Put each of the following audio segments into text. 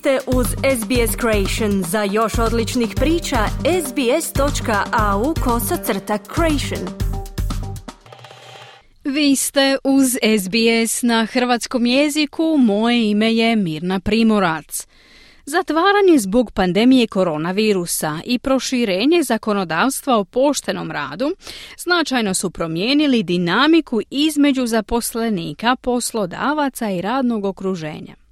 ste uz SBS Creation. Za još odličnih priča, sbs.au kosacrta creation. Vi ste uz SBS na hrvatskom jeziku. Moje ime je Mirna Primorac. Zatvaranje zbog pandemije koronavirusa i proširenje zakonodavstva o poštenom radu značajno su promijenili dinamiku između zaposlenika, poslodavaca i radnog okruženja.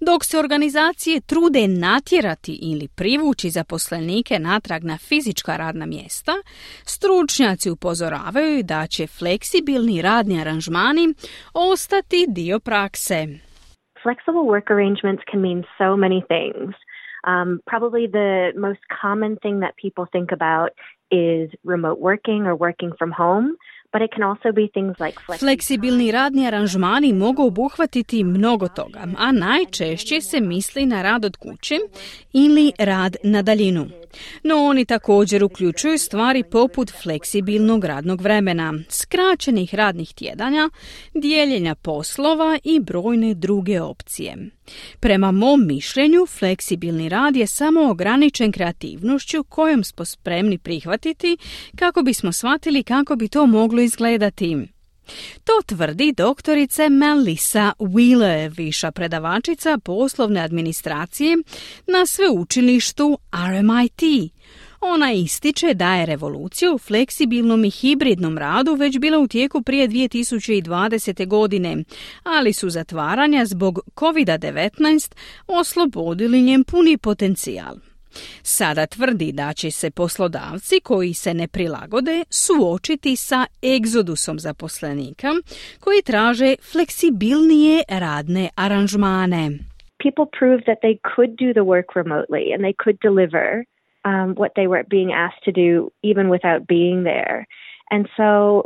Dok se organizacije trude natjerati ili privući zaposlenike natrag na fizička radna mjesta, stručnjaci upozoravaju da će fleksibilni radni aranžmani ostati dio prakse. Flexible work arrangements can mean so many things. Um, probably the most common thing that people think about is remote working or working from home. Fleksibilni radni aranžmani mogu obuhvatiti mnogo toga, a najčešće se misli na rad od kuće ili rad na daljinu. No oni također uključuju stvari poput fleksibilnog radnog vremena, skraćenih radnih tjedanja, dijeljenja poslova i brojne druge opcije. Prema mom mišljenju, fleksibilni rad je samo ograničen kreativnošću kojom smo spremni prihvatiti kako bismo shvatili kako bi to moglo izgledati. To tvrdi doktorica Melissa Wheeler, viša predavačica poslovne administracije na sveučilištu RMIT. Ona ističe da je revolucija u fleksibilnom i hibridnom radu već bila u tijeku prije 2020. godine, ali su zatvaranja zbog COVID-19 oslobodili njen puni potencijal. Sada tvrdi da će se poslodavci koji se ne prilagode suočiti sa egzodusom zaposlenika koji traže fleksibilnije radne aranžmane. People proved that they could do the work remotely and they could deliver um, what they were being asked to do even without being there. And so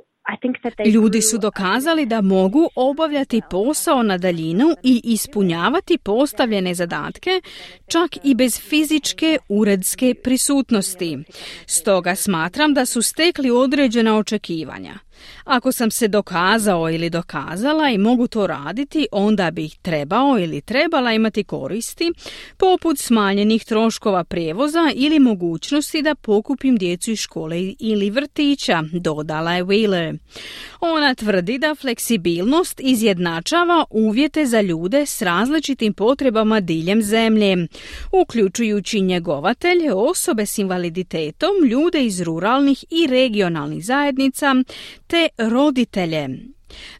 Ljudi su dokazali da mogu obavljati posao na daljinu i ispunjavati postavljene zadatke čak i bez fizičke uredske prisutnosti. Stoga smatram da su stekli određena očekivanja. Ako sam se dokazao ili dokazala i mogu to raditi, onda bih trebao ili trebala imati koristi, poput smanjenih troškova prijevoza ili mogućnosti da pokupim djecu iz škole ili vrtića, dodala je Wheeler. Ona tvrdi da fleksibilnost izjednačava uvjete za ljude s različitim potrebama diljem zemlje, uključujući njegovatelje, osobe s invaliditetom, ljude iz ruralnih i regionalnih zajednica, te roditelje.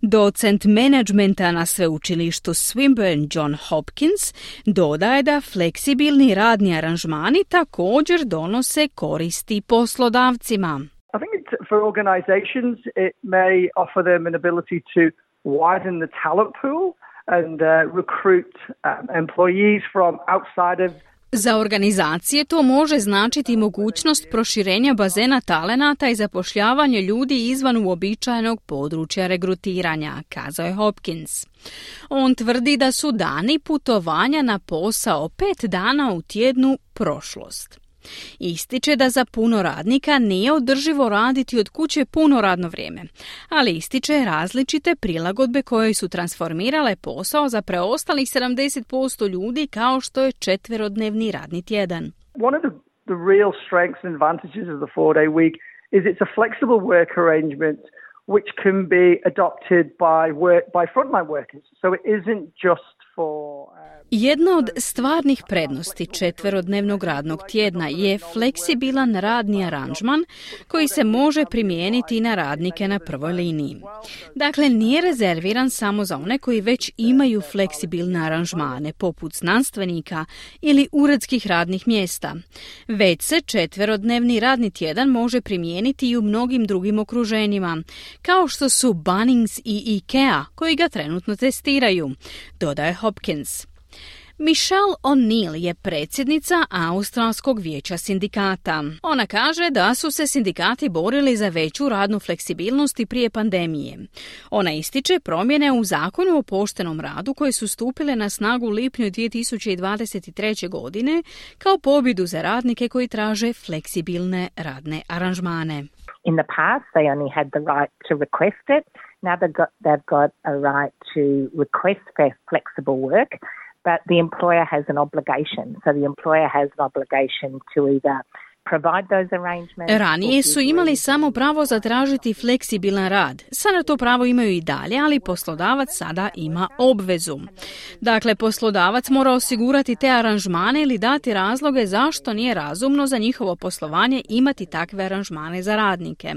Docent menadžmenta na sveučilištu Swinburne John Hopkins dodaje da fleksibilni radni aranžmani također donose koristi poslodavcima. I think for organizations it may offer them an ability to widen the talent pool and uh, recruit um, employees from outside of za organizacije to može značiti mogućnost proširenja bazena talenata i zapošljavanje ljudi izvan uobičajenog područja regrutiranja, kazao je Hopkins. On tvrdi da su dani putovanja na posao pet dana u tjednu prošlost. Ističe da za puno radnika nije održivo raditi od kuće puno radno vrijeme, ali ističe različite prilagodbe koje su transformirale posao za preostalih 70% ljudi kao što je četverodnevni radni tjedan. One of the, the real strengths and advantages of the four-day week is it's a flexible work arrangement which can be adopted by work by frontline workers. So it isn't just jedna od stvarnih prednosti četverodnevnog radnog tjedna je fleksibilan radni aranžman koji se može primijeniti na radnike na prvoj liniji. Dakle, nije rezerviran samo za one koji već imaju fleksibilne aranžmane, poput znanstvenika ili uredskih radnih mjesta. Već se četverodnevni radni tjedan može primijeniti i u mnogim drugim okruženjima, kao što su Bunnings i IKEA, koji ga trenutno testiraju, dodaje Hopkins. Michelle O'Neill je predsjednica Australskog vijeća sindikata. Ona kaže da su se sindikati borili za veću radnu fleksibilnost i prije pandemije. Ona ističe promjene u zakonu o poštenom radu koje su stupile na snagu u lipnju 2023. godine kao pobjedu za radnike koji traže fleksibilne radne aranžmane. In the past they only had the right to request it. Now they've got, they've got a right to request flexible work. but the employer has an obligation. So the employer has an obligation to either Ranije su imali samo pravo zatražiti fleksibilan rad. Sada to pravo imaju i dalje, ali poslodavac sada ima obvezu. Dakle, poslodavac mora osigurati te aranžmane ili dati razloge zašto nije razumno za njihovo poslovanje imati takve aranžmane za radnike.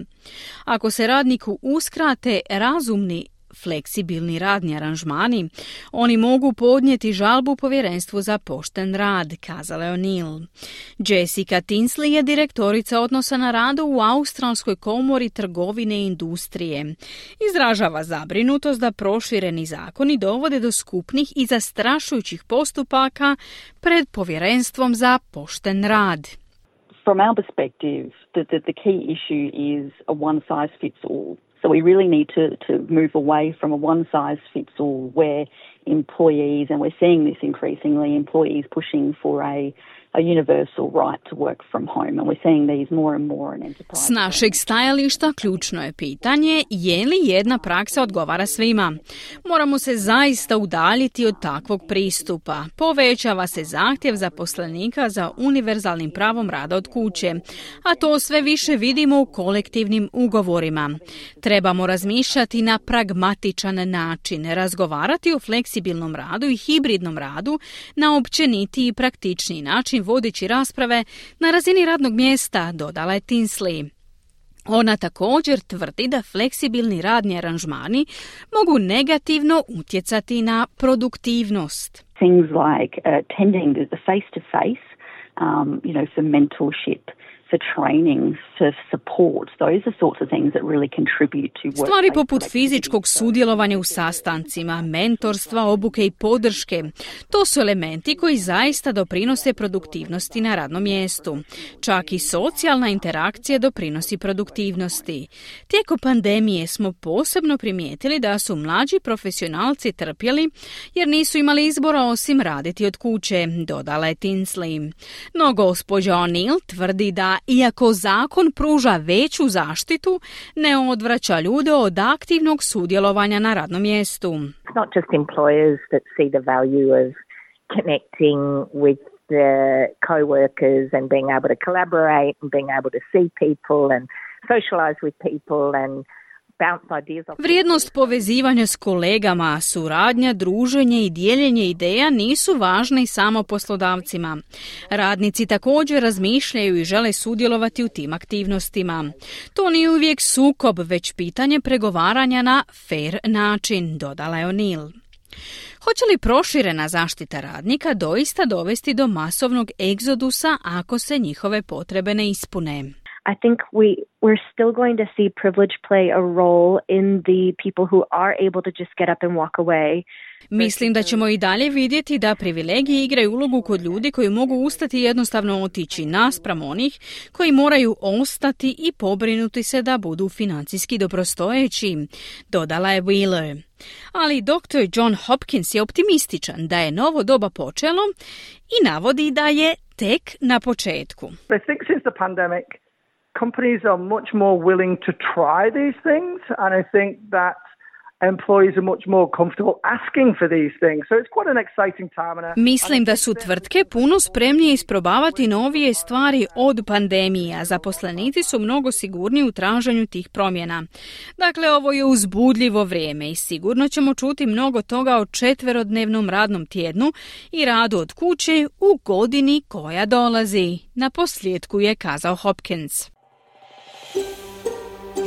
Ako se radniku uskrate razumni fleksibilni radni aranžmani, oni mogu podnijeti žalbu povjerenstvu za pošten rad, kazala je O'Neill. Jessica Tinsley je direktorica odnosa na radu u Australskoj komori trgovine i industrije. Izražava zabrinutost da prošireni zakoni dovode do skupnih i zastrašujućih postupaka pred povjerenstvom za pošten rad. From our perspective, the, the, the key issue is a one size fits all. So we really need to, to move away from a one size fits all where employees, and we're seeing this increasingly, employees pushing for a S našeg stajališta ključno je pitanje je li jedna praksa odgovara svima. Moramo se zaista udaljiti od takvog pristupa. Povećava se zahtjev zaposlenika za univerzalnim pravom rada od kuće, a to sve više vidimo u kolektivnim ugovorima. Trebamo razmišljati na pragmatičan način, razgovarati o fleksibilnom radu i hibridnom radu na općeniti i praktični način vodeći rasprave na razini radnog mjesta, dodala je Tinsley. Ona također tvrdi da fleksibilni radni aranžmani mogu negativno utjecati na produktivnost. Things like attending the face-to-face, um, you know, for mentorship, Stvari poput fizičkog sudjelovanja u sastancima, mentorstva, obuke i podrške. To su elementi koji zaista doprinose produktivnosti na radnom mjestu. Čak i socijalna interakcija doprinosi produktivnosti. Tijekom pandemije smo posebno primijetili da su mlađi profesionalci trpjeli jer nisu imali izbora osim raditi od kuće, dodala je Tinsley. No gospođa O'Neill tvrdi da iako zakon pruža veću zaštitu, ne odvraća ljude od aktivnog sudjelovanja na radnom mjestu. It's not just employers that see the value of connecting with the co-workers and being able to collaborate and being able to see people and socialize with people and Vrijednost povezivanja s kolegama, suradnja, druženje i dijeljenje ideja nisu važne i samo poslodavcima. Radnici također razmišljaju i žele sudjelovati u tim aktivnostima. To nije uvijek sukob, već pitanje pregovaranja na fair način, dodala je O'Neill. Hoće li proširena zaštita radnika doista dovesti do masovnog egzodusa ako se njihove potrebe ne ispune? I think we we're still going to see privilege play a role in the people who are able to just get up and walk away. Mislim da ćemo i dalje vidjeti da privilegije igraju ulogu kod ljudi koji mogu ustati i jednostavno otići naspram onih koji moraju ostati i pobrinuti se da budu financijski dobrostojeći, dodala je Wheeler. Ali dr. John Hopkins je optimističan da je novo doba počelo i navodi da je tek na početku. I think since the pandemic companies are much more willing to try these things, and I think that employees are much more comfortable asking for these things. So it's quite an exciting time. Mislim da su tvrtke puno spremnije isprobavati novije stvari od pandemije, a zaposlenici su mnogo sigurniji u traženju tih promjena. Dakle, ovo je uzbudljivo vrijeme i sigurno ćemo čuti mnogo toga o četverodnevnom radnom tjednu i radu od kuće u godini koja dolazi. Na posljedku je kazao Hopkins.